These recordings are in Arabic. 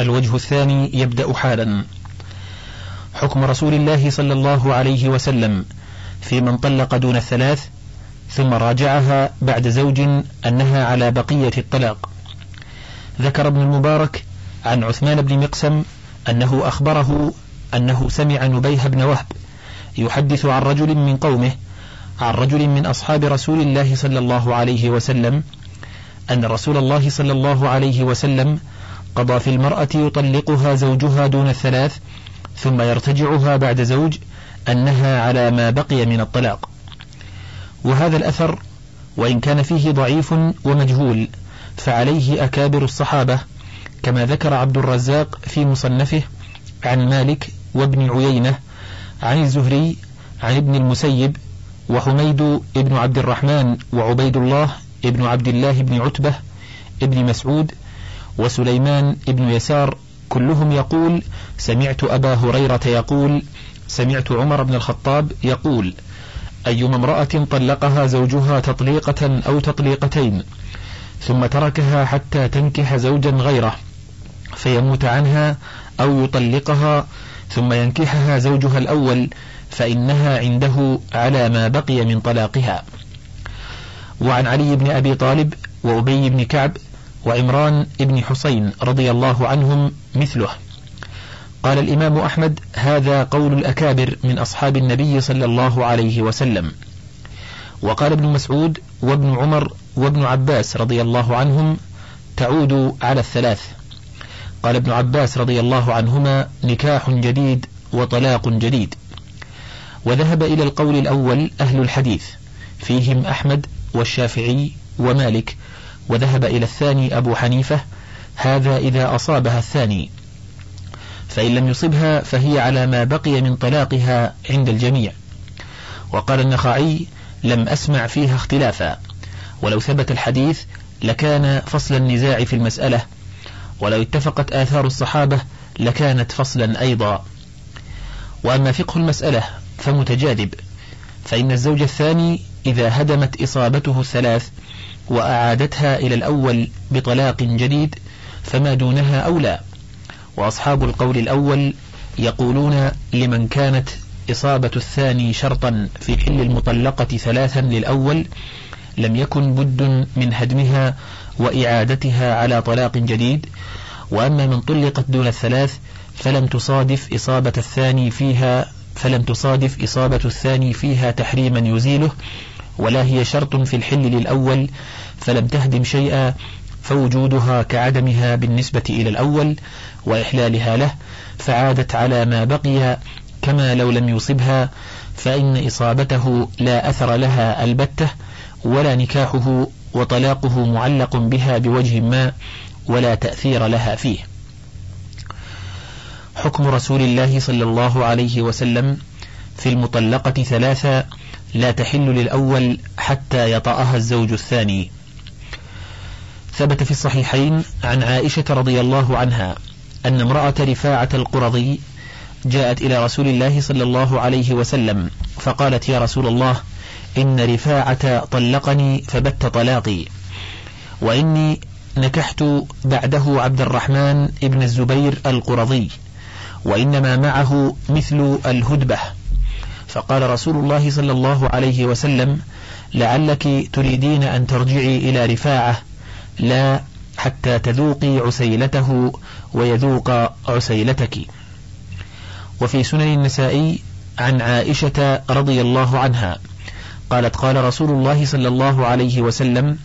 الوجه الثاني يبدأ حالا. حكم رسول الله صلى الله عليه وسلم في من طلق دون الثلاث ثم راجعها بعد زوج أنها على بقية الطلاق. ذكر ابن المبارك عن عثمان بن مقسم أنه أخبره أنه سمع نبيه بن وهب يحدث عن رجل من قومه عن رجل من أصحاب رسول الله صلى الله عليه وسلم أن رسول الله صلى الله عليه وسلم قضى في المرأة يطلقها زوجها دون الثلاث ثم يرتجعها بعد زوج أنها على ما بقي من الطلاق. وهذا الأثر وإن كان فيه ضعيف ومجهول فعليه أكابر الصحابة كما ذكر عبد الرزاق في مصنفه عن مالك وابن عيينة عن الزهري عن ابن المسيب وحميد ابن عبد الرحمن وعبيد الله ابن عبد الله بن عتبة ابن مسعود وسليمان ابن يسار كلهم يقول سمعت أبا هريرة يقول سمعت عمر بن الخطاب يقول أيما امرأة طلقها زوجها تطليقة أو تطليقتين ثم تركها حتى تنكح زوجا غيره فيموت عنها أو يطلقها ثم ينكحها زوجها الأول فإنها عنده على ما بقي من طلاقها. وعن علي بن أبي طالب وأبي بن كعب وعمران بن حسين رضي الله عنهم مثله. قال الإمام أحمد هذا قول الأكابر من أصحاب النبي صلى الله عليه وسلم. وقال ابن مسعود وابن عمر وابن عباس رضي الله عنهم تعود على الثلاث. قال ابن عباس رضي الله عنهما نكاح جديد وطلاق جديد. وذهب إلى القول الأول أهل الحديث فيهم أحمد والشافعي ومالك وذهب إلى الثاني أبو حنيفة هذا إذا أصابها الثاني. فإن لم يصبها فهي على ما بقي من طلاقها عند الجميع. وقال النخعي لم أسمع فيها اختلافا. ولو ثبت الحديث لكان فصل النزاع في المسألة. ولو اتفقت آثار الصحابة لكانت فصلا أيضا. وأما فقه المسألة فمتجاذب. فإن الزوج الثاني إذا هدمت إصابته الثلاث وأعادتها إلى الأول بطلاق جديد فما دونها أولى. وأصحاب القول الأول يقولون لمن كانت إصابة الثاني شرطا في حل المطلقة ثلاثا للأول لم يكن بد من هدمها وإعادتها على طلاق جديد. وأما من طلقت دون الثلاث فلم تصادف إصابة الثاني فيها فلم تصادف إصابة الثاني فيها تحريما يزيله. ولا هي شرط في الحل للأول فلم تهدم شيئا فوجودها كعدمها بالنسبة إلى الأول وإحلالها له فعادت على ما بقي كما لو لم يصبها فإن إصابته لا أثر لها البتة ولا نكاحه وطلاقه معلق بها بوجه ما ولا تأثير لها فيه. حكم رسول الله صلى الله عليه وسلم في المطلقة ثلاثة لا تحل للأول حتى يطأها الزوج الثاني. ثبت في الصحيحين عن عائشة رضي الله عنها أن امرأة رفاعة القرظي جاءت إلى رسول الله صلى الله عليه وسلم فقالت يا رسول الله إن رفاعة طلقني فبت طلاقي وإني نكحت بعده عبد الرحمن ابن الزبير القرظي وإنما معه مثل الهدبة. فقال رسول الله صلى الله عليه وسلم لعلك تريدين أن ترجعي إلى رفاعة لا حتى تذوقي عسيلته ويذوق عسيلتك. وفي سنن النسائي عن عائشة رضي الله عنها قالت قال رسول الله صلى الله عليه وسلم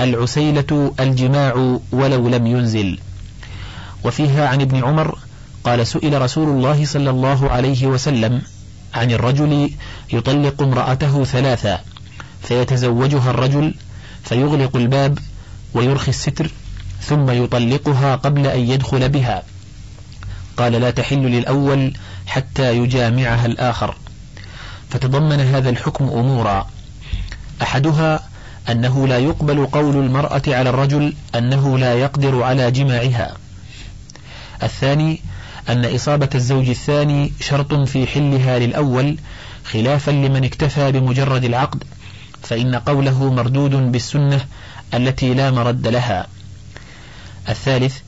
العسيلة الجماع ولو لم ينزل. وفيها عن ابن عمر قال سئل رسول الله صلى الله عليه وسلم عن الرجل يطلق امرأته ثلاثا فيتزوجها الرجل فيغلق الباب ويرخي الستر ثم يطلقها قبل أن يدخل بها. قال لا تحل للأول حتى يجامعها الآخر. فتضمن هذا الحكم أمورا. أحدها أنه لا يقبل قول المرأة على الرجل أنه لا يقدر على جماعها. الثاني أن إصابة الزوج الثاني شرط في حلها للأول خلافا لمن اكتفى بمجرد العقد فإن قوله مردود بالسنة التي لا مرد لها. الثالث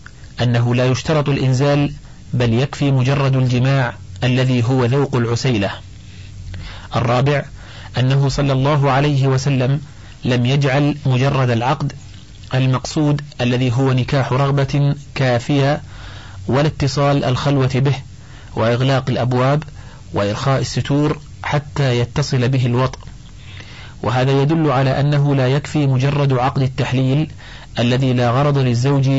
أنه لا يشترط الإنزال بل يكفي مجرد الجماع الذي هو ذوق العسيلة. الرابع أنه صلى الله عليه وسلم لم يجعل مجرد العقد المقصود الذي هو نكاح رغبة كافية ولا اتصال الخلوة به وإغلاق الأبواب وإرخاء الستور حتى يتصل به الوطء وهذا يدل على أنه لا يكفي مجرد عقد التحليل الذي لا غرض للزوج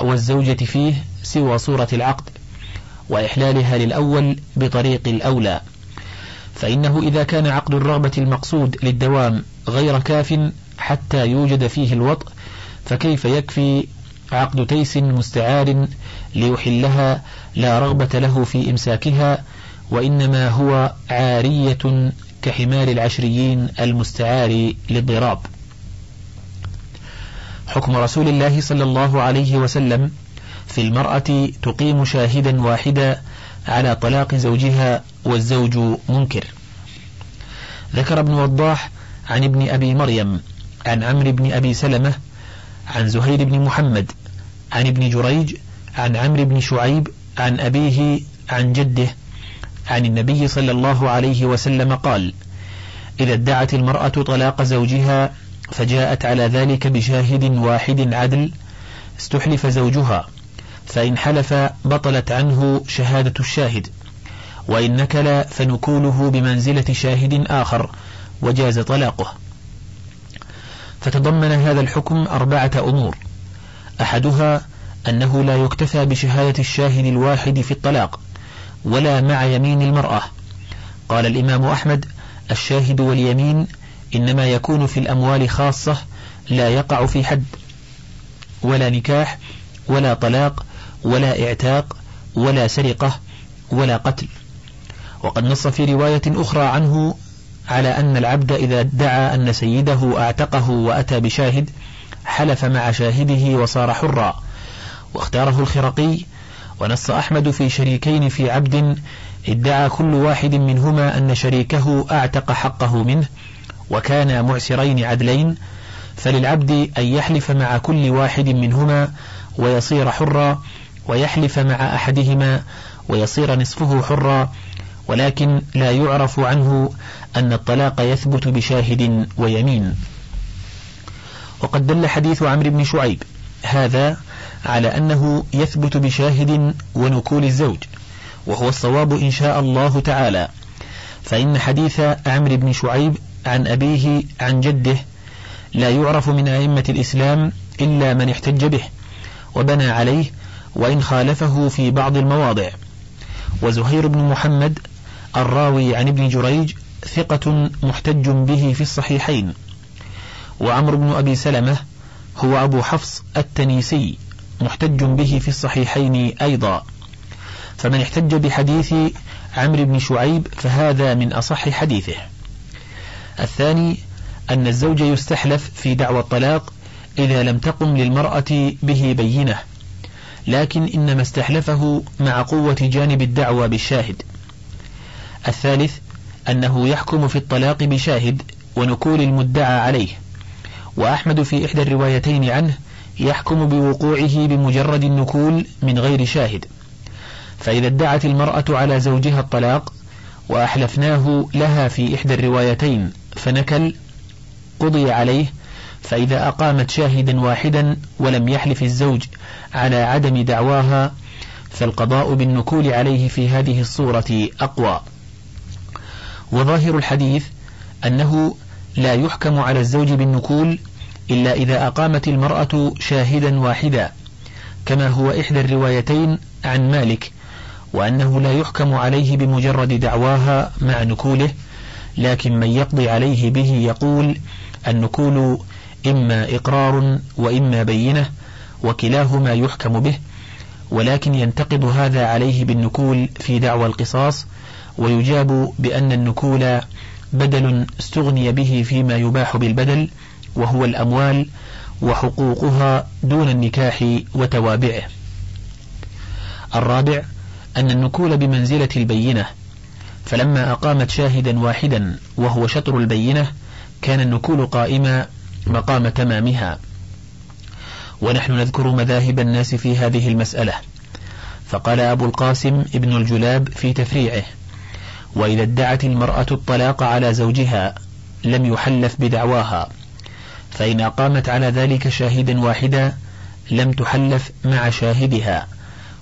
والزوجة فيه سوى صورة العقد وإحلالها للأول بطريق الأولى. فإنه إذا كان عقد الرغبة المقصود للدوام غير كاف حتى يوجد فيه الوطء فكيف يكفي عقد تيس مستعار ليحلها لا رغبة له في إمساكها وإنما هو عارية كحمار العشريين المستعار للضراب. حكم رسول الله صلى الله عليه وسلم في المرأة تقيم شاهدا واحدا على طلاق زوجها والزوج منكر. ذكر ابن وضاح عن ابن أبي مريم عن عمرو بن أبي سلمة عن زهير بن محمد عن ابن جريج عن عمرو بن شعيب عن أبيه عن جده عن النبي صلى الله عليه وسلم قال إذا ادعت المرأة طلاق زوجها فجاءت على ذلك بشاهد واحد عدل استحلف زوجها فإن حلف بطلت عنه شهادة الشاهد وإن نكل فنكوله بمنزلة شاهد آخر وجاز طلاقه. فتضمن هذا الحكم أربعة أمور. أحدها أنه لا يكتفى بشهادة الشاهد الواحد في الطلاق ولا مع يمين المرأة. قال الإمام أحمد الشاهد واليمين إنما يكون في الأموال خاصة لا يقع في حد. ولا نكاح ولا طلاق ولا اعتاق ولا سرقة ولا قتل. وقد نص في رواية أخرى عنه على أن العبد إذا ادعى أن سيده أعتقه وأتى بشاهد حلف مع شاهده وصار حرا. واختاره الخرقي ونص أحمد في شريكين في عبد ادعى كل واحد منهما أن شريكه أعتق حقه منه وكانا معسرين عدلين. فللعبد أن يحلف مع كل واحد منهما ويصير حرا ويحلف مع أحدهما ويصير نصفه حرا. ولكن لا يعرف عنه أن الطلاق يثبت بشاهد ويمين. وقد دل حديث عمرو بن شعيب هذا على أنه يثبت بشاهد ونكول الزوج وهو الصواب إن شاء الله تعالى. فإن حديث عمرو بن شعيب عن أبيه عن جده لا يعرف من أئمة الإسلام إلا من احتج به وبنى عليه وإن خالفه في بعض المواضع. وزهير بن محمد الراوي عن ابن جريج ثقة محتج به في الصحيحين. وعمر بن أبي سلمة هو أبو حفص التنيسي محتج به في الصحيحين أيضا. فمن احتج بحديث عمرو بن شعيب فهذا من أصح حديثه. الثاني أن الزوج يستحلف في دعوى الطلاق إذا لم تقم للمرأة به بينة لكن إنما استحلفه مع قوة جانب الدعوى بالشاهد. الثالث أنه يحكم في الطلاق بشاهد ونكول المدعى عليه وأحمد في إحدى الروايتين عنه يحكم بوقوعه بمجرد النكول من غير شاهد. فإذا ادعت المرأة على زوجها الطلاق وأحلفناه لها في إحدى الروايتين فنكل قضي عليه فإذا أقامت شاهدا واحدا ولم يحلف الزوج على عدم دعواها فالقضاء بالنكول عليه في هذه الصورة أقوى. وظاهر الحديث أنه لا يحكم على الزوج بالنكول إلا إذا أقامت المرأة شاهدا واحدا كما هو إحدى الروايتين عن مالك وأنه لا يحكم عليه بمجرد دعواها مع نكوله لكن من يقضي عليه به يقول النكول إما إقرار وإما بينة وكلاهما يحكم به ولكن ينتقد هذا عليه بالنكول في دعوى القصاص ويجاب بأن النكول بدل استغني به فيما يباح بالبدل وهو الأموال وحقوقها دون النكاح وتوابعه. الرابع أن النكول بمنزلة البينة. فلما أقامت شاهدا واحدا وهو شطر البينة كان النكول قائما مقام تمامها. ونحن نذكر مذاهب الناس في هذه المسألة. فقال أبو القاسم ابن الجلاب في تفريعه وإذا ادعت المرأة الطلاق على زوجها لم يحلف بدعواها فإن أقامت على ذلك شاهدا واحدا لم تحلف مع شاهدها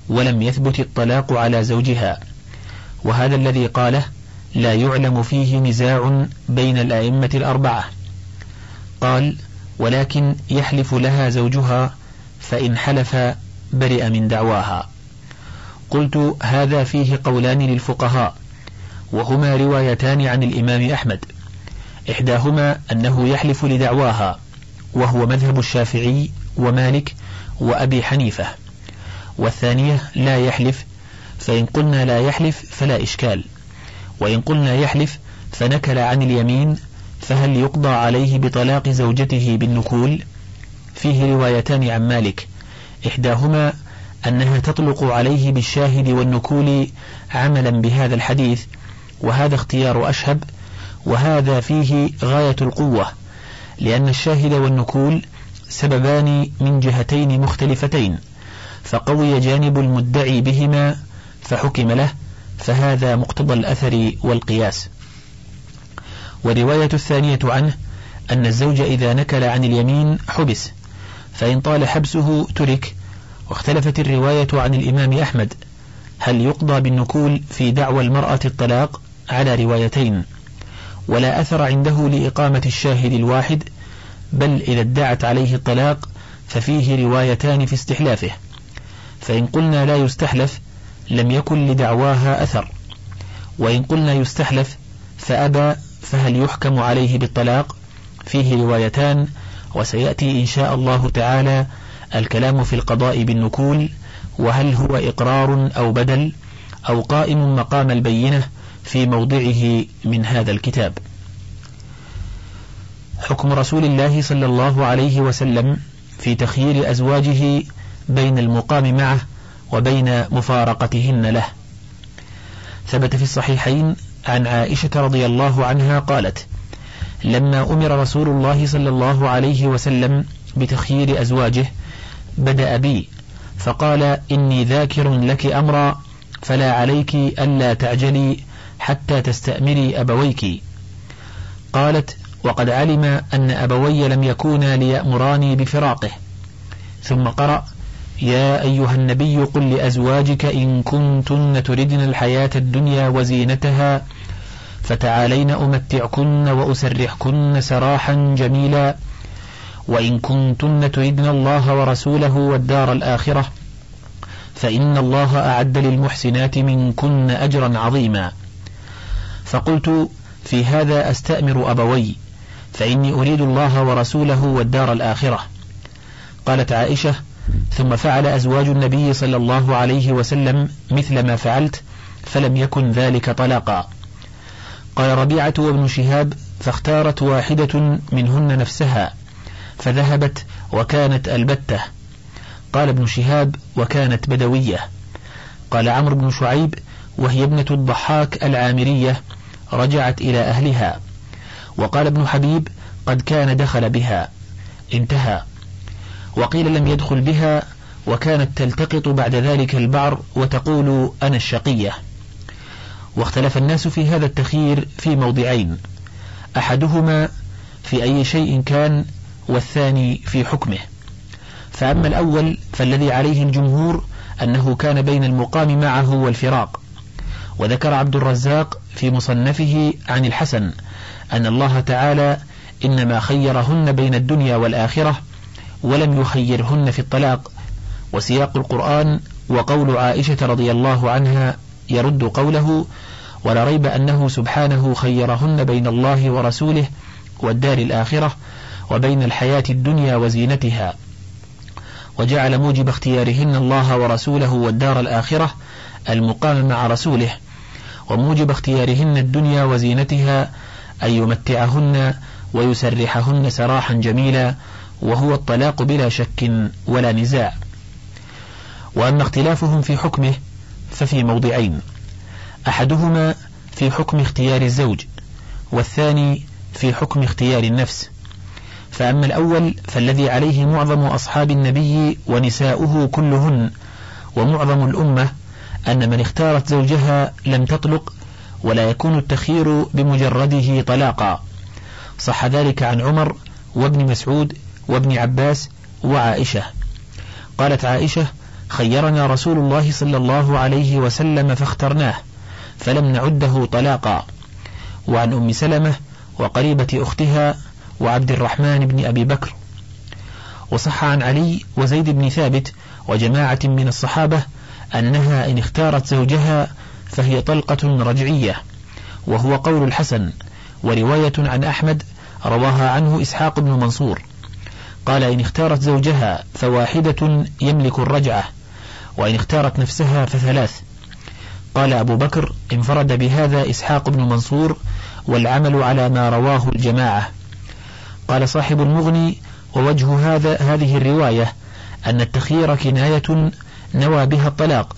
ولم يثبت الطلاق على زوجها. وهذا الذي قاله لا يعلم فيه نزاع بين الأئمة الأربعة. قال ولكن يحلف لها زوجها فإن حلف برئ من دعواها قلت هذا فيه قولان للفقهاء وهما روايتان عن الإمام أحمد. إحداهما أنه يحلف لدعواها وهو مذهب الشافعي ومالك وأبي حنيفة. والثانية لا يحلف فإن قلنا لا يحلف فلا إشكال. وإن قلنا يحلف فنكل عن اليمين فهل يقضى عليه بطلاق زوجته بالنكول؟ فيه روايتان عن مالك. إحداهما أنها تطلق عليه بالشاهد والنكول عملا بهذا الحديث وهذا اختيار أشهب وهذا فيه غاية القوة لأن الشاهد والنكول سببان من جهتين مختلفتين فقوي جانب المدعي بهما فحكم له فهذا مقتضى الأثر والقياس. والرواية الثانية عنه أن الزوج إذا نكل عن اليمين حبس فإن طال حبسه ترك واختلفت الرواية عن الإمام أحمد هل يقضى بالنكول في دعوى المرأة الطلاق على روايتين ولا أثر عنده لإقامة الشاهد الواحد بل إذا ادعت عليه الطلاق ففيه روايتان في استحلافه فإن قلنا لا يستحلف لم يكن لدعواها أثر وإن قلنا يستحلف فأبى فهل يحكم عليه بالطلاق؟ فيه روايتان وسيأتي إن شاء الله تعالى الكلام في القضاء بالنكول وهل هو إقرار أو بدل أو قائم مقام البينة في موضعه من هذا الكتاب. حكم رسول الله صلى الله عليه وسلم في تخيير أزواجه بين المقام معه وبين مفارقتهن له. ثبت في الصحيحين عن عائشة رضي الله عنها قالت لما أمر رسول الله صلى الله عليه وسلم بتخيير أزواجه بدأ بي فقال إني ذاكر لك أمرا فلا عليك ألا تعجلي حتى تستأمري أبويك. قالت وقد علم أن أبوي لم يكونا ليأمراني بفراقه. ثم قرأ يا أيها النبي قل لأزواجك إن كنتن تردن الحياة الدنيا وزينتها فتعالين أمتعكن وأسرحكن سراحا جميلا وإن كنتن تردن الله ورسوله والدار الآخرة فإن الله أعد للمحسنات منكن أجرا عظيما. فقلت في هذا أستأمر أبوي فإني أريد الله ورسوله والدار الآخرة. قالت عائشة ثم فعل أزواج النبي صلى الله عليه وسلم مثل ما فعلت فلم يكن ذلك طلاقا. قال ربيعة وابن شهاب فاختارت واحدة منهن نفسها فذهبت وكانت ألبتة. قال ابن شهاب وكانت بدوية. قال عمرو بن شعيب وهي ابنة الضحاك العامرية رجعت إلى أهلها. وقال ابن حبيب قد كان دخل بها. انتهى. وقيل لم يدخل بها وكانت تلتقط بعد ذلك البعر وتقول أنا الشقية. واختلف الناس في هذا التخيير في موضعين. أحدهما في أي شيء كان والثاني في حكمه. فأما الأول فالذي عليه الجمهور أنه كان بين المقام معه والفراق. وذكر عبد الرزاق في مصنفه عن الحسن أن الله تعالى إنما خيرهن بين الدنيا والآخرة ولم يخيرهن في الطلاق وسياق القرآن وقول عائشة رضي الله عنها يرد قوله ولا ريب أنه سبحانه خيرهن بين الله ورسوله والدار الآخرة وبين الحياة الدنيا وزينتها وجعل موجب اختيارهن الله ورسوله والدار الآخرة المقام مع رسوله وموجب اختيارهن الدنيا وزينتها أن يمتعهن ويسرحهن سراحا جميلا وهو الطلاق بلا شك ولا نزاع. وأما اختلافهم في حكمه ففي موضعين أحدهما في حكم اختيار الزوج والثاني في حكم اختيار النفس. فأما الأول فالذي عليه معظم أصحاب النبي ونساؤه كلهن ومعظم الأمة أن من اختارت زوجها لم تطلق ولا يكون التخيير بمجرده طلاقا. صح ذلك عن عمر وابن مسعود وابن عباس وعائشة. قالت عائشة خيرنا رسول الله صلى الله عليه وسلم فاخترناه فلم نعده طلاقا. وعن أم سلمة وقريبة أختها وعبد الرحمن بن أبي بكر. وصح عن علي وزيد بن ثابت وجماعة من الصحابة أنها إن اختارت زوجها فهي طلقة رجعية وهو قول الحسن ورواية عن أحمد رواها عنه إسحاق بن منصور قال إن اختارت زوجها فواحدة يملك الرجعة وإن اختارت نفسها فثلاث. قال أبو بكر انفرد بهذا إسحاق بن منصور والعمل على ما رواه الجماعة. قال صاحب المغني ووجه هذا هذه الرواية أن التخيير كناية نوى بها الطلاق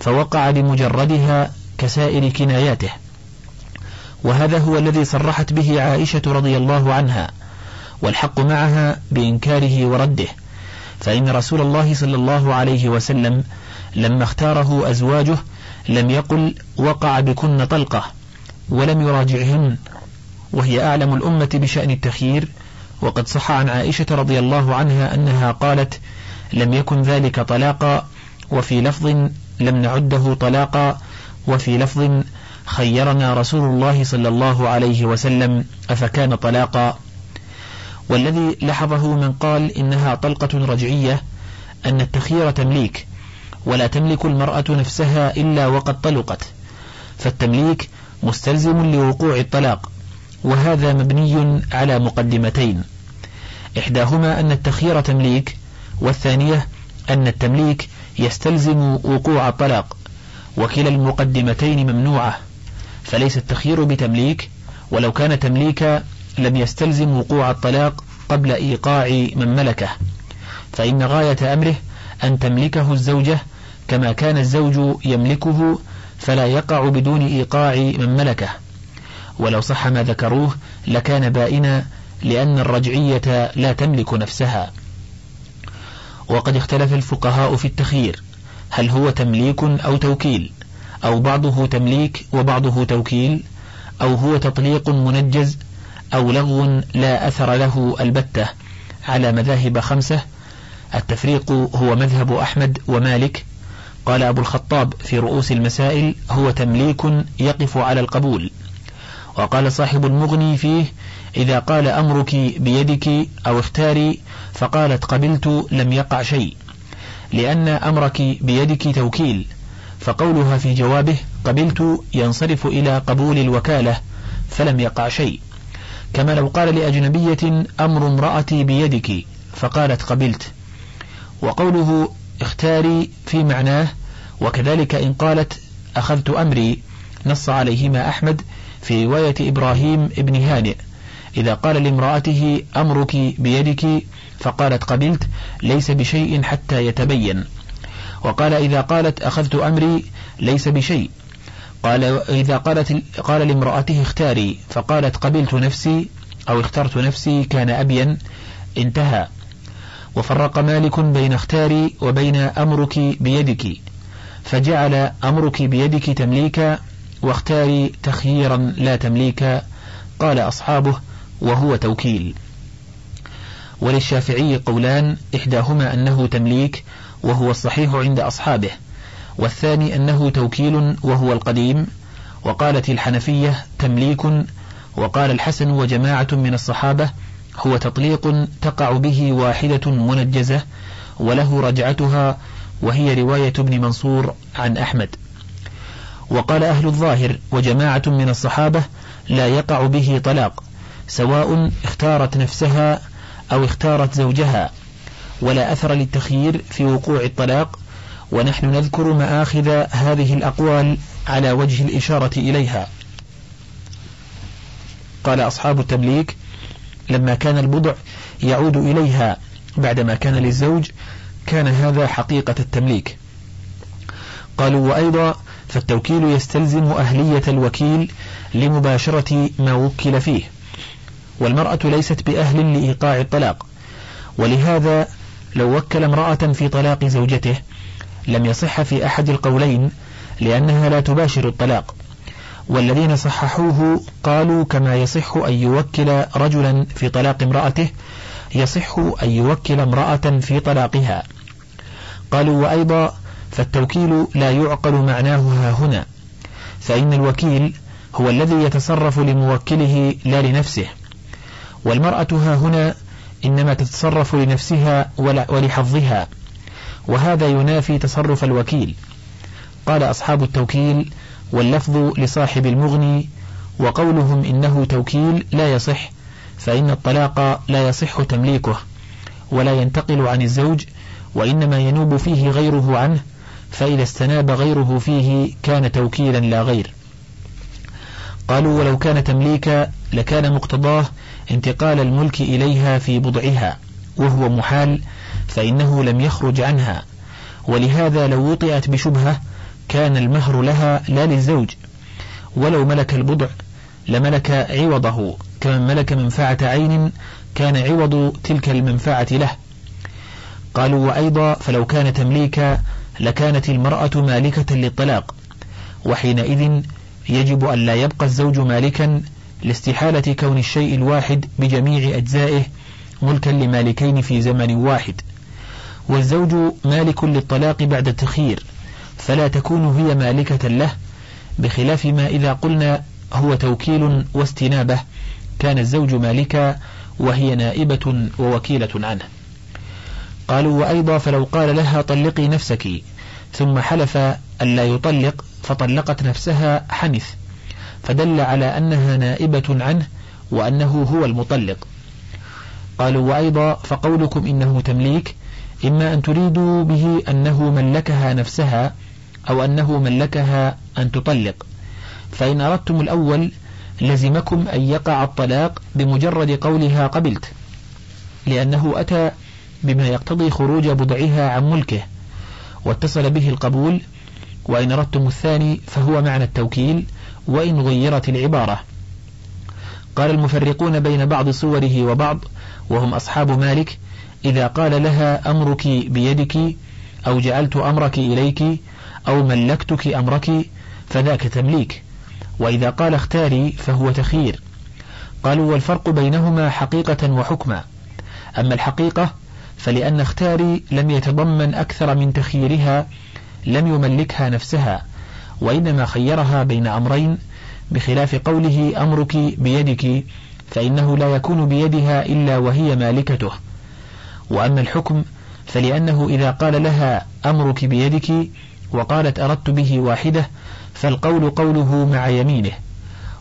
فوقع بمجردها كسائر كناياته. وهذا هو الذي صرحت به عائشة رضي الله عنها والحق معها بإنكاره ورده. فإن رسول الله صلى الله عليه وسلم لما اختاره أزواجه لم يقل وقع بكن طلقة ولم يراجعهن وهي أعلم الأمة بشأن التخيير. وقد صح عن عائشة رضي الله عنها أنها قالت لم يكن ذلك طلاقا وفي لفظ لم نعده طلاقا وفي لفظ خيرنا رسول الله صلى الله عليه وسلم أفكان طلاقا. والذي لحظه من قال إنها طلقة رجعية أن التخيير تمليك ولا تملك المرأة نفسها إلا وقد طلقت. فالتمليك مستلزم لوقوع الطلاق وهذا مبني على مقدمتين. إحداهما أن التخيير تمليك والثانية أن التمليك يستلزم وقوع الطلاق. وكلا المقدمتين ممنوعة فليس التخيير بتمليك ولو كان تمليكا لم يستلزم وقوع الطلاق قبل إيقاع من ملكه. فإن غاية أمره أن تملكه الزوجة كما كان الزوج يملكه فلا يقع بدون إيقاع من ملكه. ولو صح ما ذكروه لكان بائنا لأن الرجعية لا تملك نفسها. وقد اختلف الفقهاء في التخيير هل هو تمليك أو توكيل؟ أو بعضه تمليك وبعضه توكيل؟ أو هو تطليق منجز؟ أو لغو لا أثر له؟ البتة على مذاهب خمسة التفريق هو مذهب أحمد ومالك. قال أبو الخطاب في رؤوس المسائل هو تمليك يقف على القبول. وقال صاحب المغني فيه إذا قال أمرك بيدك أو اختاري فقالت قبلت لم يقع شيء لأن أمرك بيدك توكيل فقولها في جوابه قبلت ينصرف إلى قبول الوكالة فلم يقع شيء. كما لو قال لأجنبية أمر امرأتي بيدك فقالت قبلت. وقوله اختاري في معناه وكذلك إن قالت أخذت أمري نص عليهما أحمد في رواية إبراهيم ابن هانئ إذا قال لامرأته أمرك بيدك فقالت قبلت ليس بشيء حتى يتبين. وقال إذا قالت أخذت أمري ليس بشيء. قال إذا قالت قال لامرأته اختاري فقالت قبلت نفسي أو اخترت نفسي كان أبين انتهى. وفرق مالك بين اختاري وبين أمرك بيدك. فجعل أمرك بيدك تمليكا واختاري تخييرا لا تمليكا قال أصحابه وهو توكيل. وللشافعي قولان إحداهما أنه تمليك وهو الصحيح عند أصحابه والثاني أنه توكيل وهو القديم وقالت الحنفية تمليك وقال الحسن وجماعة من الصحابة هو تطليق تقع به واحدة منجزة وله رجعتها وهي رواية ابن منصور عن أحمد. وقال أهل الظاهر وجماعة من الصحابة لا يقع به طلاق سواء اختارت نفسها أو اختارت زوجها ولا أثر للتخيير في وقوع الطلاق ونحن نذكر مآخذ هذه الأقوال على وجه الإشارة إليها. قال أصحاب التمليك لما كان البضع يعود إليها بعدما كان للزوج كان هذا حقيقة التمليك. قالوا وأيضا فالتوكيل يستلزم أهلية الوكيل لمباشرة ما وكل فيه. والمرأة ليست بأهل لإيقاع الطلاق. ولهذا لو وكل امرأة في طلاق زوجته لم يصح في أحد القولين لأنها لا تباشر الطلاق. والذين صححوه قالوا كما يصح أن يوكل رجلا في طلاق امرأته يصح أن يوكل امرأة في طلاقها. قالوا وأيضا فالتوكيل لا يعقل معناه ها هنا فإن الوكيل هو الذي يتصرف لموكله لا لنفسه. والمرأة ها هنا إنما تتصرف لنفسها ولحظها وهذا ينافي تصرف الوكيل. قال أصحاب التوكيل واللفظ لصاحب المغني وقولهم إنه توكيل لا يصح فإن الطلاق لا يصح تمليكه ولا ينتقل عن الزوج وإنما ينوب فيه غيره عنه فإذا استناب غيره فيه كان توكيلا لا غير. قالوا ولو كان تمليكا لكان مقتضاه انتقال الملك إليها في بضعها وهو محال فإنه لم يخرج عنها. ولهذا لو وطئت بشبهة كان المهر لها لا للزوج. ولو ملك البضع لملك عوضه كمن ملك منفعة عين كان عوض تلك المنفعة له. قالوا وأيضا فلو كان تمليكا لكانت المرأة مالكة للطلاق وحينئذ يجب أن لا يبقى الزوج مالكا لاستحالة كون الشيء الواحد بجميع أجزائه ملكا لمالكين في زمن واحد. والزوج مالك للطلاق بعد التخيير فلا تكون هي مالكة له بخلاف ما إذا قلنا هو توكيل واستنابة كان الزوج مالكا وهي نائبة ووكيلة عنه. قالوا وأيضا فلو قال لها طلقي نفسك. ثم حلف أن لا يطلق فطلقت نفسها حنث فدل على أنها نائبة عنه وأنه هو المطلق. قالوا وأيضا فقولكم إنه تمليك إما أن تريدوا به أنه ملكها نفسها أو أنه ملكها أن تطلق. فإن أردتم الأول لزمكم أن يقع الطلاق بمجرد قولها قبلت لأنه أتى بما يقتضي خروج بضعها عن ملكه. واتصل به القبول وإن أردتم الثاني فهو معنى التوكيل وإن غيرت العبارة. قال المفرقون بين بعض صوره وبعض وهم أصحاب مالك إذا قال لها أمرك بيدك أو جعلت أمرك إليك أو ملكتك أمرك فذاك تمليك. وإذا قال اختاري فهو تخيير قالوا والفرق بينهما حقيقة وحكما. أما الحقيقة فلأن اختاري لم يتضمن أكثر من تخييرها لم يملكها نفسها وإنما خيرها بين أمرين بخلاف قوله أمرك بيدك فإنه لا يكون بيدها إلا وهي مالكته. وأما الحكم فلأنه إذا قال لها أمرك بيدك وقالت أردت به واحدة فالقول قوله مع يمينه.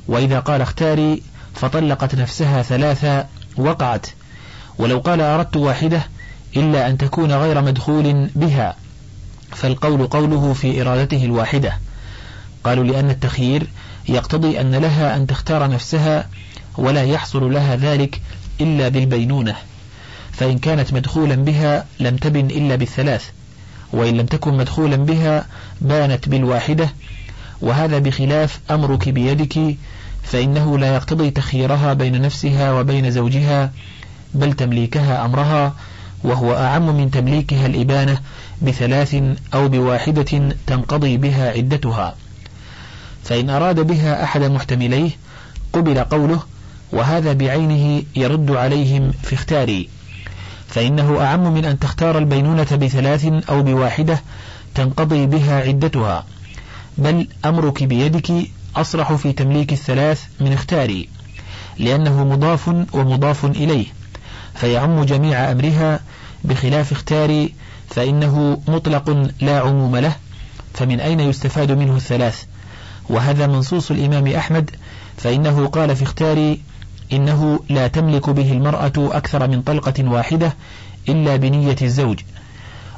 وإذا قال اختاري فطلقت نفسها ثلاثة وقعت. ولو قال أردت واحدة إلا أن تكون غير مدخول بها فالقول قوله في إرادته الواحدة. قالوا لأن التخيير يقتضي أن لها أن تختار نفسها ولا يحصل لها ذلك إلا بالبينونة. فإن كانت مدخولا بها لم تبن إلا بالثلاث وإن لم تكن مدخولا بها بانت بالواحدة. وهذا بخلاف أمرك بيدك فإنه لا يقتضي تخييرها بين نفسها وبين زوجها بل تمليكها أمرها وهو أعم من تمليكها الإبانة بثلاث أو بواحدة تنقضي بها عدتها. فإن أراد بها أحد محتمليه قبل قوله وهذا بعينه يرد عليهم في اختاري فإنه أعم من أن تختار البينونة بثلاث أو بواحدة تنقضي بها عدتها. بل أمرك بيدك أصرح في تمليك الثلاث من اختاري لأنه مضاف ومضاف إليه فيعم جميع أمرها بخلاف اختاري فإنه مطلق لا عموم له فمن أين يستفاد منه الثلاث؟ وهذا منصوص الإمام أحمد فإنه قال في اختاري إنه لا تملك به المرأة أكثر من طلقة واحدة إلا بنية الزوج.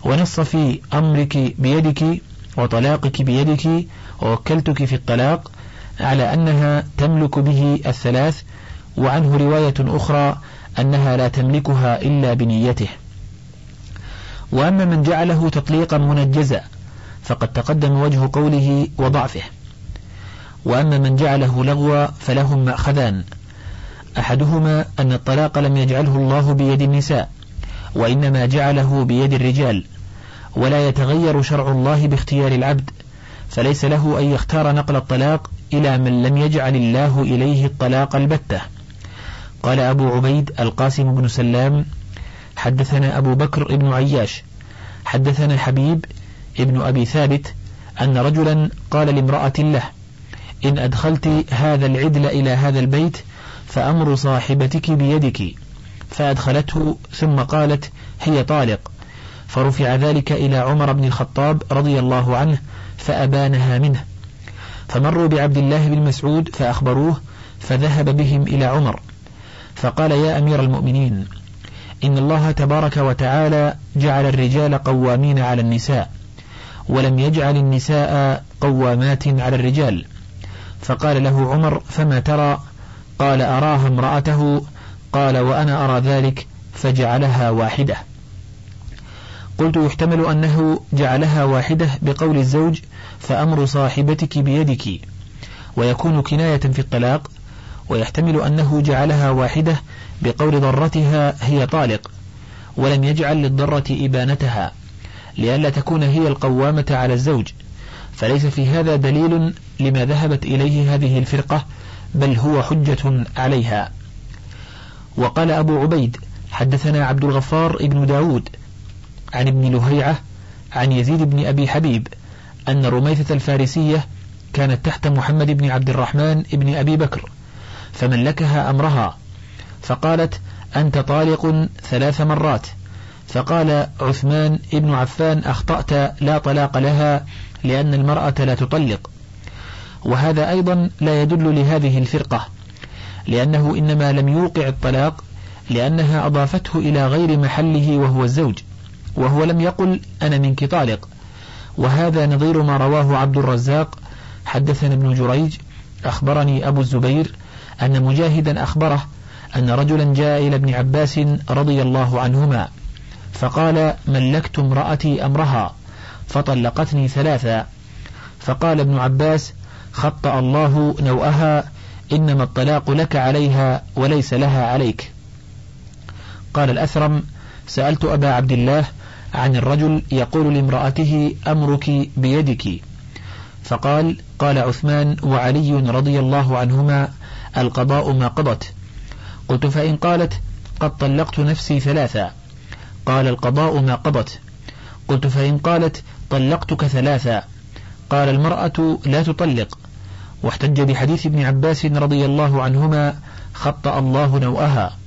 ونص في أمرك بيدك وطلاقك بيدك ووكلتك في الطلاق على أنها تملك به الثلاث وعنه رواية أخرى أنها لا تملكها إلا بنيته. وأما من جعله تطليقا منجزا فقد تقدم وجه قوله وضعفه. وأما من جعله لغوا فلهم مأخذان. أحدهما أن الطلاق لم يجعله الله بيد النساء وإنما جعله بيد الرجال. ولا يتغير شرع الله باختيار العبد فليس له أن يختار نقل الطلاق إلى من لم يجعل الله إليه الطلاق البتة. قال أبو عبيد القاسم بن سلام حدثنا أبو بكر بن عياش حدثنا حبيب ابن أبي ثابت أن رجلا قال لامرأة له إن أدخلت هذا العدل إلى هذا البيت فأمر صاحبتك بيدك. فأدخلته ثم قالت هي طالق. فرفع ذلك إلى عمر بن الخطاب رضي الله عنه فأبانها منه. فمروا بعبد الله بن مسعود فأخبروه فذهب بهم إلى عمر. فقال يا أمير المؤمنين إن الله تبارك وتعالى جعل الرجال قوامين على النساء ولم يجعل النساء قوامات على الرجال. فقال له عمر فما ترى؟ قال أراها امرأته. قال وأنا أرى ذلك فجعلها واحدة. قلت يحتمل أنه جعلها واحدة بقول الزوج فأمر صاحبتك بيدك. ويكون كناية في الطلاق ويحتمل أنه جعلها واحدة بقول ضرتها هي طالق ولم يجعل للضرة إبانتها لئلا تكون هي القوامة على الزوج. فليس في هذا دليل لما ذهبت إليه هذه الفرقة بل هو حجة عليها. وقال أبو عبيد حدثنا عبد الغفار ابن داود عن ابن لهيعة عن يزيد بن أبي حبيب أن رميثة الفارسية كانت تحت محمد بن عبد الرحمن بن أبي بكر فملكها أمرها. فقالت أنت طالق ثلاث مرات. فقال عثمان ابن عفان أخطأت لا طلاق لها لأن المرأة لا تطلق. وهذا أيضا لا يدل لهذه الفرقة لأنه إنما لم يوقع الطلاق لأنها أضافته إلى غير محله وهو الزوج وهو لم يقل أنا منك طالق. وهذا نظير ما رواه عبد الرزاق. حدثنا ابن جريج أخبرني أبو الزبير أن مجاهدا أخبره أن رجلا جاء إلى ابن عباس رضي الله عنهما فقال ملكت امرأتي أمرها فطلقتني ثلاثا. فقال ابن عباس خطأ الله نوءها إنما الطلاق لك عليها وليس لها عليك. قال الأثرم سألت أبا عبد الله عن الرجل يقول لامرأته أمرك بيدك. فقال قال عثمان وعلي رضي الله عنهما القضاء ما قضت. قلت فإن قالت قد طلقت نفسي ثلاثا. قال القضاء ما قضت. قلت فإن قالت طلقتك ثلاثا. قال المرأة لا تطلق. واحتج بحديث ابن عباس رضي الله عنهما خطأ الله نوءها.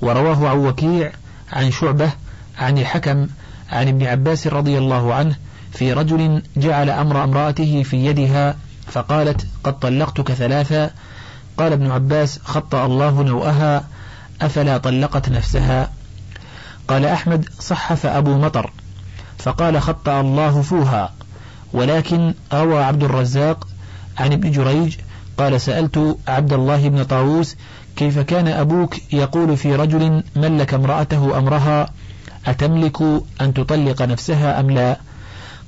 ورواه عن وكيع عن شعبة عن الحكم عن ابن عباس رضي الله عنه في رجل جعل أمر امرأته في يدها فقالت قد طلقتك ثلاثا قال ابن عباس خطأ الله نوءها أفلا طلقت نفسها؟ قال أحمد صحف أبو مطر فقال خطأ الله فوها ولكن روى عبد الرزاق عن ابن جريج قال سألت عبد الله بن طاووس كيف كان أبوك يقول في رجل ملك امرأته أمرها أتملك أن تطلق نفسها أم لا؟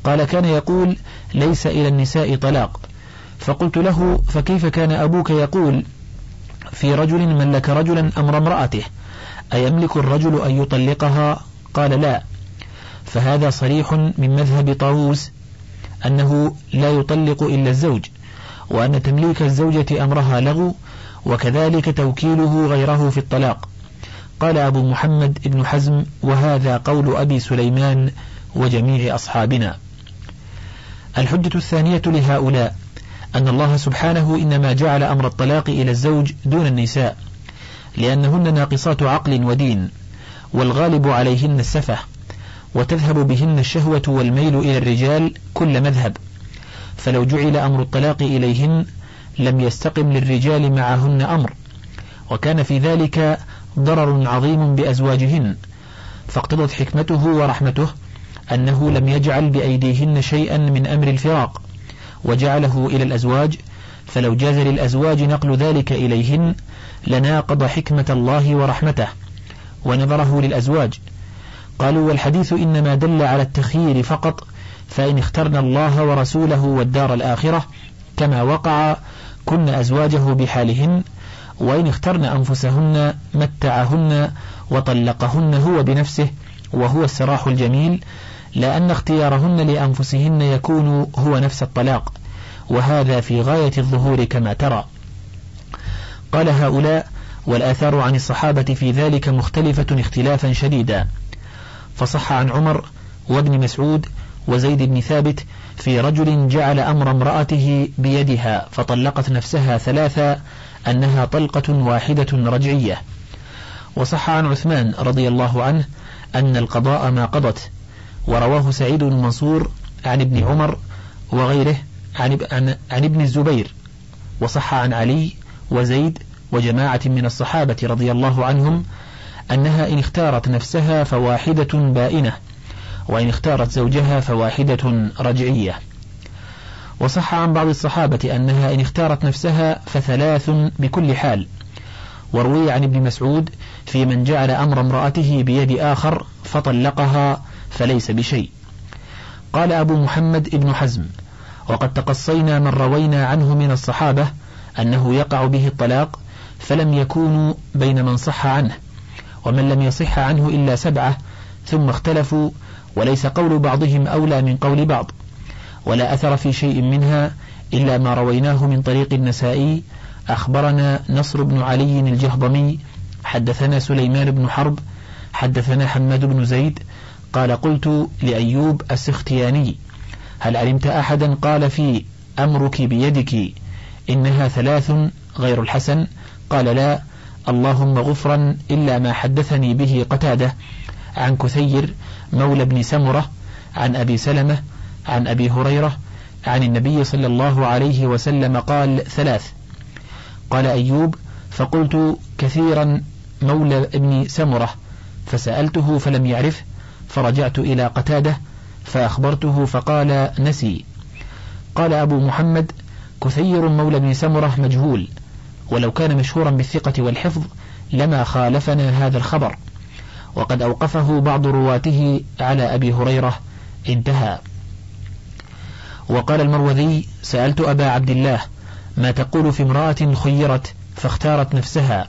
قال كان يقول ليس إلى النساء طلاق. فقلت له فكيف كان أبوك يقول في رجل ملك رجلا أمر امرأته أيملك الرجل أن يطلقها؟ قال لا. فهذا صريح من مذهب طاووس أنه لا يطلق إلا الزوج وأن تمليك الزوجة أمرها لغو وكذلك توكيله غيره في الطلاق. قال أبو محمد ابن حزم وهذا قول أبي سليمان وجميع أصحابنا. الحجة الثانية لهؤلاء. أن الله سبحانه إنما جعل أمر الطلاق إلى الزوج دون النساء لأنهن ناقصات عقل ودين والغالب عليهن السفة وتذهب بهن الشهوة والميل إلى الرجال كل مذهب. فلو جعل أمر الطلاق إليهن لم يستقم للرجال معهن أمر. وكان في ذلك ضرر عظيم بأزواجهن. فاقتضت حكمته ورحمته أنه لم يجعل بأيديهن شيئا من أمر الفراق. وجعله إلى الأزواج فلو جاز للأزواج نقل ذلك إليهن لناقض حكمة الله ورحمته ونظره للأزواج. قالوا والحديث إنما دل على التخيير فقط فإن اخترنا الله ورسوله والدار الآخرة كما وقع كن أزواجه بحالهن وإن اخترن أنفسهن متعهن وطلقهن هو بنفسه وهو السراح الجميل لأن اختيارهن لأنفسهن يكون هو نفس الطلاق وهذا في غاية الظهور كما ترى. قال هؤلاء والآثار عن الصحابة في ذلك مختلفة اختلافا شديدا. فصح عن عمر وابن مسعود وزيد بن ثابت في رجل جعل أمر امرأته بيدها فطلقت نفسها ثلاثا أنها طلقة واحدة رجعية. وصح عن عثمان رضي الله عنه أن القضاء ما قضت ورواه سعيد بن منصور عن ابن عمر وغيره عن, عن, عن ابن الزبير وصح عن علي وزيد وجماعة من الصحابة رضي الله عنهم أنها إن اختارت نفسها فواحدة بائنة وإن اختارت زوجها فواحدة رجعية. وصح عن بعض الصحابة أنها إن اختارت نفسها فثلاث بكل حال وروي عن ابن مسعود في من جعل أمر امرأته بيد آخر فطلقها فليس بشيء. قال أبو محمد ابن حزم وقد تقصينا من روينا عنه من الصحابة أنه يقع به الطلاق فلم يكونوا بين من صح عنه ومن لم يصح عنه إلا سبعة ثم اختلفوا وليس قول بعضهم أولى من قول بعض ولا أثر في شيء منها إلا ما رويناه من طريق النسائي أخبرنا نصر بن علي الجهضمي حدثنا سليمان بن حرب حدثنا حماد بن زيد قال قلت لأيوب السختياني هل علمت أحدا قال في أمرك بيدك إنها ثلاث غير الحسن؟ قال لا اللهم غفرا إلا ما حدثني به قتادة عن كثير مولى بن سمرة عن أبي سلمة عن أبي هريرة عن النبي صلى الله عليه وسلم قال ثلاث. قال أيوب فقلت كثيرا مولى ابن سمرة فسألته فلم يعرف فرجعت إلى قتادة فأخبرته فقال نسي. قال أبو محمد كثير مولى بن سمرة مجهول ولو كان مشهورا بالثقة والحفظ لما خالفنا هذا الخبر. وقد أوقفه بعض رواته على أبي هريرة انتهى. وقال المروذي سألت أبا عبد الله ما تقول في امرأة خيرت فاختارت نفسها.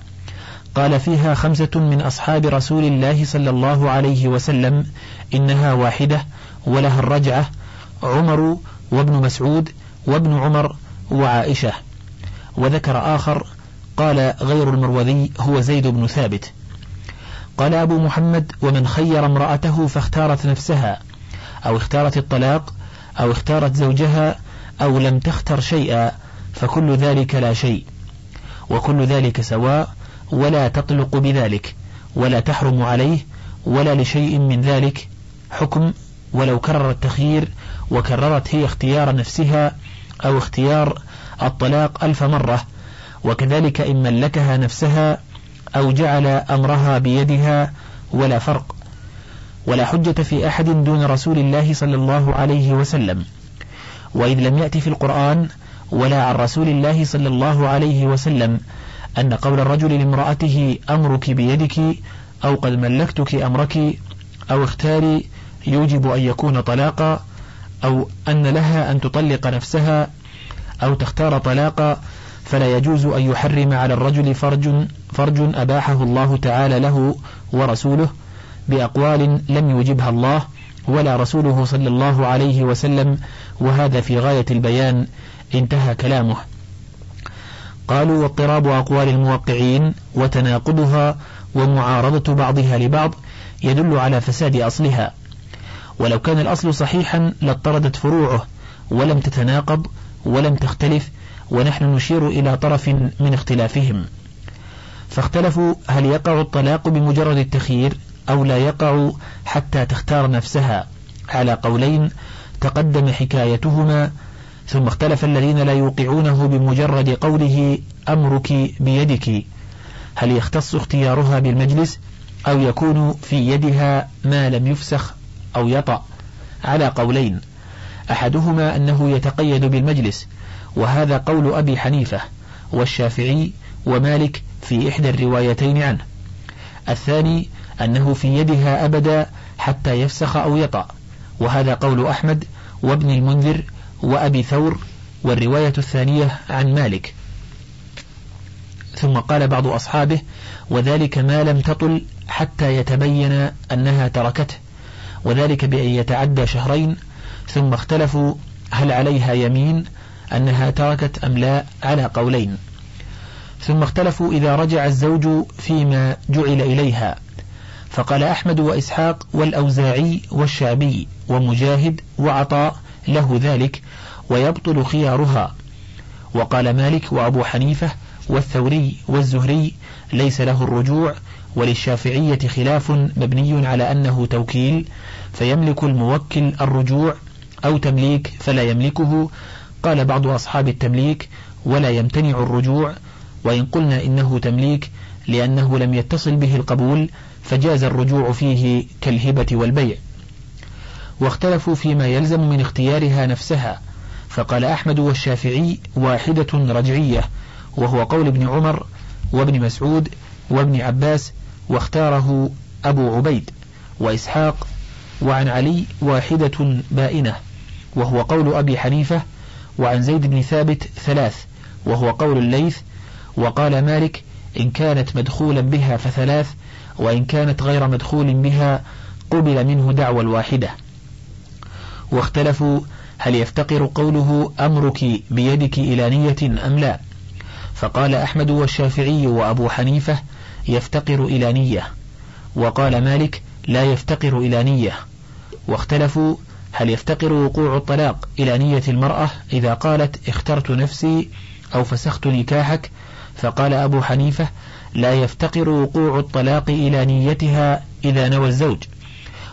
قال فيها خمسة من أصحاب رسول الله صلى الله عليه وسلم إنها واحدة ولها الرجعة عمر وابن مسعود وابن عمر وعائشة. وذكر آخر قال غير المروذي هو زيد بن ثابت. قال أبو محمد ومن خير امرأته فاختارت نفسها أو اختارت الطلاق أو اختارت زوجها أو لم تختر شيئا فكل ذلك لا شيء وكل ذلك سواء ولا تطلق بذلك ولا تحرم عليه ولا لشيء من ذلك حكم ولو كرر التخيير وكررت هي اختيار نفسها أو اختيار الطلاق ألف مرة وكذلك إن ملكها نفسها أو جعل أمرها بيدها ولا فرق ولا حجة في أحد دون رسول الله صلى الله عليه وسلم. وإذ لم يأتي في القرآن ولا عن رسول الله صلى الله عليه وسلم أن قول الرجل لامرأته أمرك بيدك أو قد ملكتك أمرك أو اختاري يوجب أن يكون طلاقا أو أن لها أن تطلق نفسها أو تختار طلاقا فلا يجوز أن يحرم على الرجل فرج فرج أباحه الله تعالى له ورسوله بأقوال لم يوجبها الله ولا رسوله صلى الله عليه وسلم وهذا في غاية البيان انتهى كلامه. قالوا واضطراب أقوال الموقعين وتناقضها ومعارضة بعضها لبعض يدل على فساد أصلها. ولو كان الأصل صحيحا لاضطردت فروعه ولم تتناقض ولم تختلف ونحن نشير إلى طرف من اختلافهم. فاختلفوا هل يقع الطلاق بمجرد التخيير أو لا يقع حتى تختار نفسها. على قولين تقدم حكايتهما ثم اختلف الذين لا يوقعونه بمجرد قوله أمرك بيدك. هل يختص اختيارها بالمجلس أو يكون في يدها ما لم يفسخ أو يطأ؟ على قولين. أحدهما أنه يتقيد بالمجلس وهذا قول أبي حنيفة والشافعي ومالك في إحدى الروايتين عنه. الثاني أنه في يدها أبدا حتى يفسخ أو يطأ وهذا قول أحمد وابن المنذر وأبي ثور والرواية الثانية عن مالك. ثم قال بعض أصحابه وذلك ما لم تطل حتى يتبين أنها تركته وذلك بأن يتعدى شهرين ثم اختلفوا هل عليها يمين أنها تركت أم لا على قولين. ثم اختلفوا إذا رجع الزوج فيما جعل إليها. فقال أحمد وإسحاق والأوزاعي والشعبي ومجاهد وعطاء له ذلك ويبطل خيارها. وقال مالك وأبو حنيفة والثوري والزهري ليس له الرجوع وللشافعية خلاف مبني على أنه توكيل فيملك الموكل الرجوع أو تمليك فلا يملكه. قال بعض أصحاب التمليك ولا يمتنع الرجوع وإن قلنا إنه تمليك لأنه لم يتصل به القبول فجاز الرجوع فيه كالهبة والبيع. واختلفوا فيما يلزم من اختيارها نفسها فقال أحمد والشافعي واحدة رجعية وهو قول ابن عمر وابن مسعود وابن عباس واختاره أبو عبيد وإسحاق وعن علي واحدة بائنة وهو قول أبي حنيفة وعن زيد بن ثابت ثلاث وهو قول الليث وقال مالك إن كانت مدخولا بها فثلاث وإن كانت غير مدخول بها قبل منه دعوى الواحدة. واختلفوا هل يفتقر قوله أمرك بيدك إلى نية أم لا؟ فقال أحمد والشافعي وأبو حنيفة يفتقر إلى نية وقال مالك لا يفتقر إلى نية. واختلفوا هل يفتقر وقوع الطلاق إلى نية المرأة إذا قالت اخترت نفسي أو فسخت نكاحك؟ فقال أبو حنيفة لا يفتقر وقوع الطلاق إلى نيتها إذا نوى الزوج.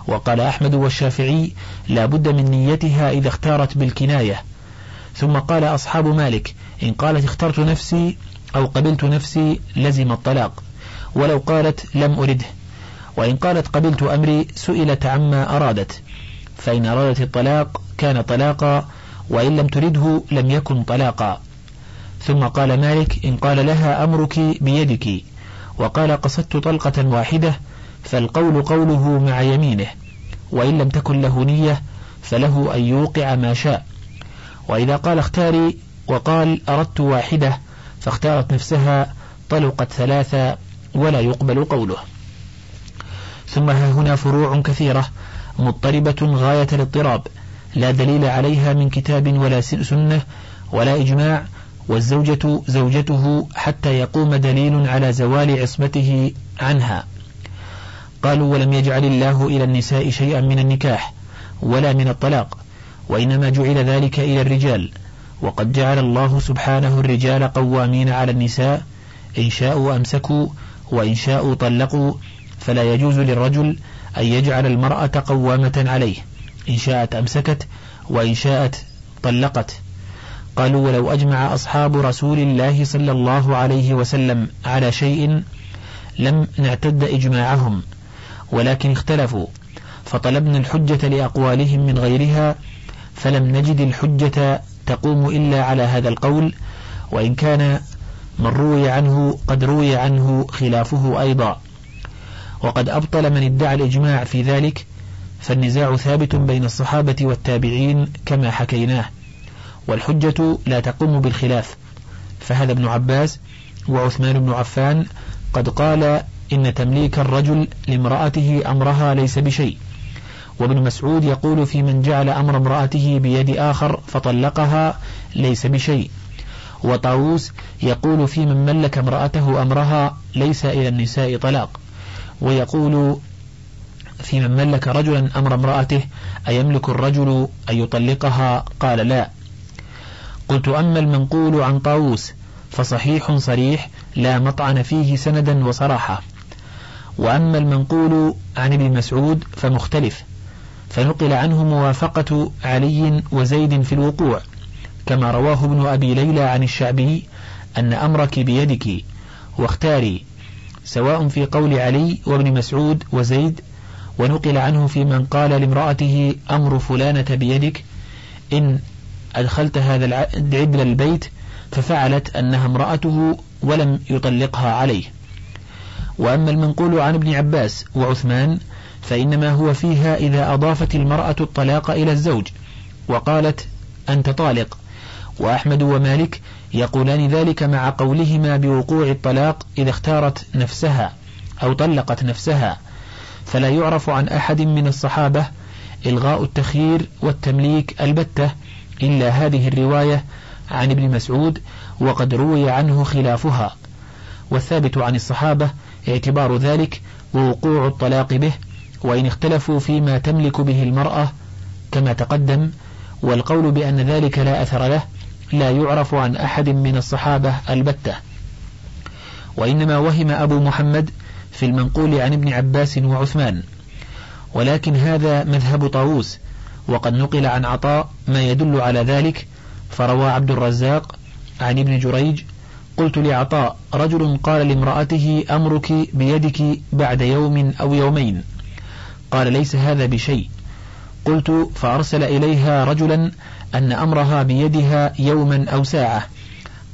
وقال أحمد والشافعي لا بد من نيتها إذا اختارت بالكناية. ثم قال أصحاب مالك إن قالت اخترت نفسي أو قبلت نفسي لزم الطلاق ولو قالت لم أرده وإن قالت قبلت أمري سئلت عما أرادت فإن أرادت الطلاق كان طلاقا وإن لم ترده لم يكن طلاقا. ثم قال مالك إن قال لها أمرك بيدك وقال قصدت طلقة واحدة فالقول قوله مع يمينه. وإن لم تكن له نية فله أن يوقع ما شاء. وإذا قال اختاري وقال أردت واحدة فاختارت نفسها طلقت ثلاثة ولا يقبل قوله. ثم ها هنا فروع كثيرة مضطربة غاية الاضطراب. لا دليل عليها من كتاب ولا سنة ولا إجماع والزوجة زوجته حتى يقوم دليل على زوال عصمته عنها. قالوا ولم يجعل الله إلى النساء شيئا من النكاح ولا من الطلاق وإنما جعل ذلك إلى الرجال وقد جعل الله سبحانه الرجال قوامين على النساء إن شاءوا أمسكوا وإن شاءوا طلقوا فلا يجوز للرجل أن يجعل المرأة قوامة عليه إن شاءت أمسكت وإن شاءت طلقت. قالوا ولو أجمع أصحاب رسول الله صلى الله عليه وسلم على شيء لم نعتد إجماعهم ولكن اختلفوا. فطلبنا الحجة لأقوالهم من غيرها فلم نجد الحجة تقوم إلا على هذا القول وإن كان من روي عنه قد روي عنه خلافه أيضا. وقد أبطل من ادعى الإجماع في ذلك فالنزاع ثابت بين الصحابة والتابعين كما حكيناه. والحجة لا تقوم بالخلاف. فهذا ابن عباس وعثمان بن عفان قد قال إن تمليك الرجل لامرأته أمرها ليس بشيء. وابن مسعود يقول في من جعل أمر امرأته بيد آخر فطلقها ليس بشيء. وطاووس يقول في من ملك امرأته أمرها ليس إلى النساء طلاق. ويقول في من ملك رجلا أمر امرأته أيملك الرجل أن يطلقها؟ قال لا. قلت أما المنقول عن طاووس فصحيح صريح لا مطعن فيه سندا وصراحة. وأما المنقول عن ابن مسعود فمختلف فنقل عنه موافقة علي وزيد في الوقوع كما رواه ابن أبي ليلى عن الشعبي أن أمرك بيدك واختاري سواء في قول علي وابن مسعود وزيد ونقل عنه في من قال لامرأته أمر فلانة بيدك إن أدخلت هذا العدل البيت ففعلت أنها امرأته ولم يطلقها عليه. وأما المنقول عن ابن عباس وعثمان فإنما هو فيها إذا أضافت المرأة الطلاق إلى الزوج وقالت أنت طالق. وأحمد ومالك يقولان ذلك مع قولهما بوقوع الطلاق إذا اختارت نفسها أو طلقت نفسها. فلا يعرف عن أحد من الصحابة إلغاء التخيير والتمليك البتة إلا هذه الرواية عن ابن مسعود وقد روي عنه خلافها. والثابت عن الصحابة اعتبار ذلك ووقوع الطلاق به وإن اختلفوا فيما تملك به المرأة كما تقدم والقول بأن ذلك لا أثر له لا يعرف عن أحد من الصحابة البتة. وإنما وهم أبو محمد في المنقول عن ابن عباس وعثمان. ولكن هذا مذهب طاووس وقد نقل عن عطاء ما يدل على ذلك فروى عبد الرزاق عن ابن جريج قلت لعطاء رجل قال لامرأته أمرك بيدك بعد يوم أو يومين. قال ليس هذا بشيء. قلت فأرسل إليها رجلا أن أمرها بيدها يوما أو ساعة.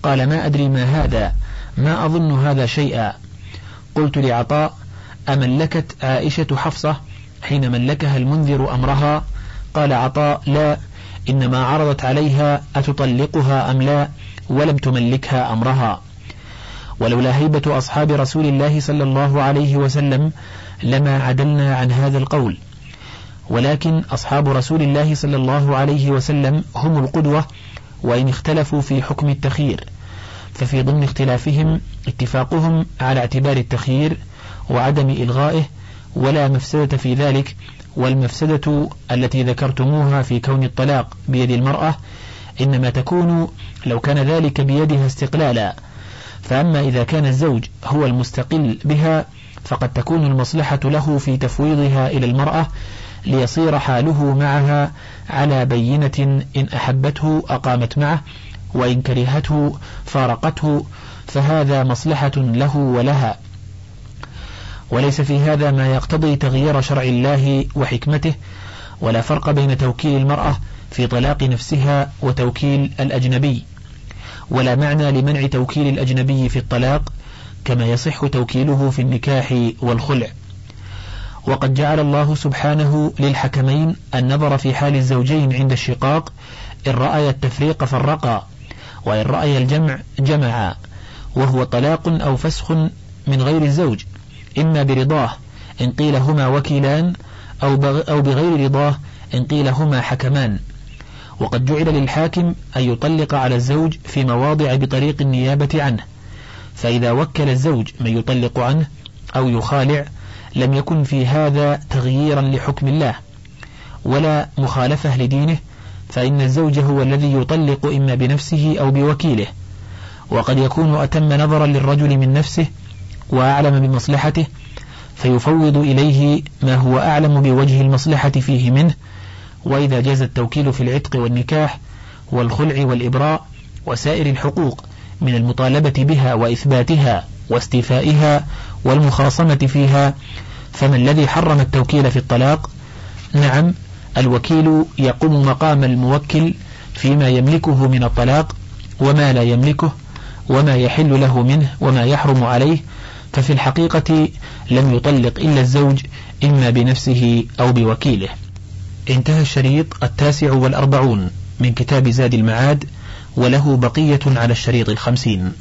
قال ما أدري ما هذا ما أظن هذا شيئا. قلت لعطاء أملكت عائشة حفصة حين ملكها المنذر أمرها؟ قال عطاء لا إنما عرضت عليها أتطلقها أم لا؟ ولم تملكها أمرها. ولولا هيبة أصحاب رسول الله صلى الله عليه وسلم لما عدلنا عن هذا القول. ولكن أصحاب رسول الله صلى الله عليه وسلم هم القدوة وإن اختلفوا في حكم التخيير. ففي ضمن اختلافهم اتفاقهم على اعتبار التخيير وعدم إلغائه ولا مفسدة في ذلك والمفسدة التي ذكرتموها في كون الطلاق بيد المرأة إنما تكون لو كان ذلك بيدها استقلالا. فأما إذا كان الزوج هو المستقل بها فقد تكون المصلحة له في تفويضها إلى المرأة ليصير حاله معها على بينة إن أحبته أقامت معه وإن كرهته فارقته فهذا مصلحة له ولها. وليس في هذا ما يقتضي تغيير شرع الله وحكمته ولا فرق بين توكيل المرأة في طلاق نفسها وتوكيل الأجنبي. ولا معنى لمنع توكيل الأجنبي في الطلاق كما يصح توكيله في النكاح والخلع. وقد جعل الله سبحانه للحكمين النظر في حال الزوجين عند الشقاق إن رأي التفريق فرقا وإن رأي الجمع جمعا وهو طلاق أو فسخ من غير الزوج. إما برضاه إن قيل هما وكيلان أو, بغير رضاه إن قيل هما حكمان. وقد جعل للحاكم أن يطلق على الزوج في مواضع بطريق النيابة عنه. فإذا وكل الزوج من يطلق عنه أو يخالع لم يكن في هذا تغييرا لحكم الله ولا مخالفة لدينه فإن الزوج هو الذي يطلق إما بنفسه أو بوكيله. وقد يكون أتم نظرا للرجل من نفسه وأعلم بمصلحته فيفوض إليه ما هو أعلم بوجه المصلحة فيه منه وإذا جاز التوكيل في العتق والنكاح والخلع والإبراء وسائر الحقوق من المطالبة بها وإثباتها واستيفائها والمخاصمة فيها فما الذي حرم التوكيل في الطلاق؟ نعم الوكيل يقوم مقام الموكل فيما يملكه من الطلاق وما لا يملكه وما يحل له منه وما يحرم عليه ففي الحقيقة لم يطلق إلا الزوج إما بنفسه أو بوكيله. انتهى الشريط التاسع والأربعون من كتاب زاد المعاد وله بقية على الشريط الخمسين.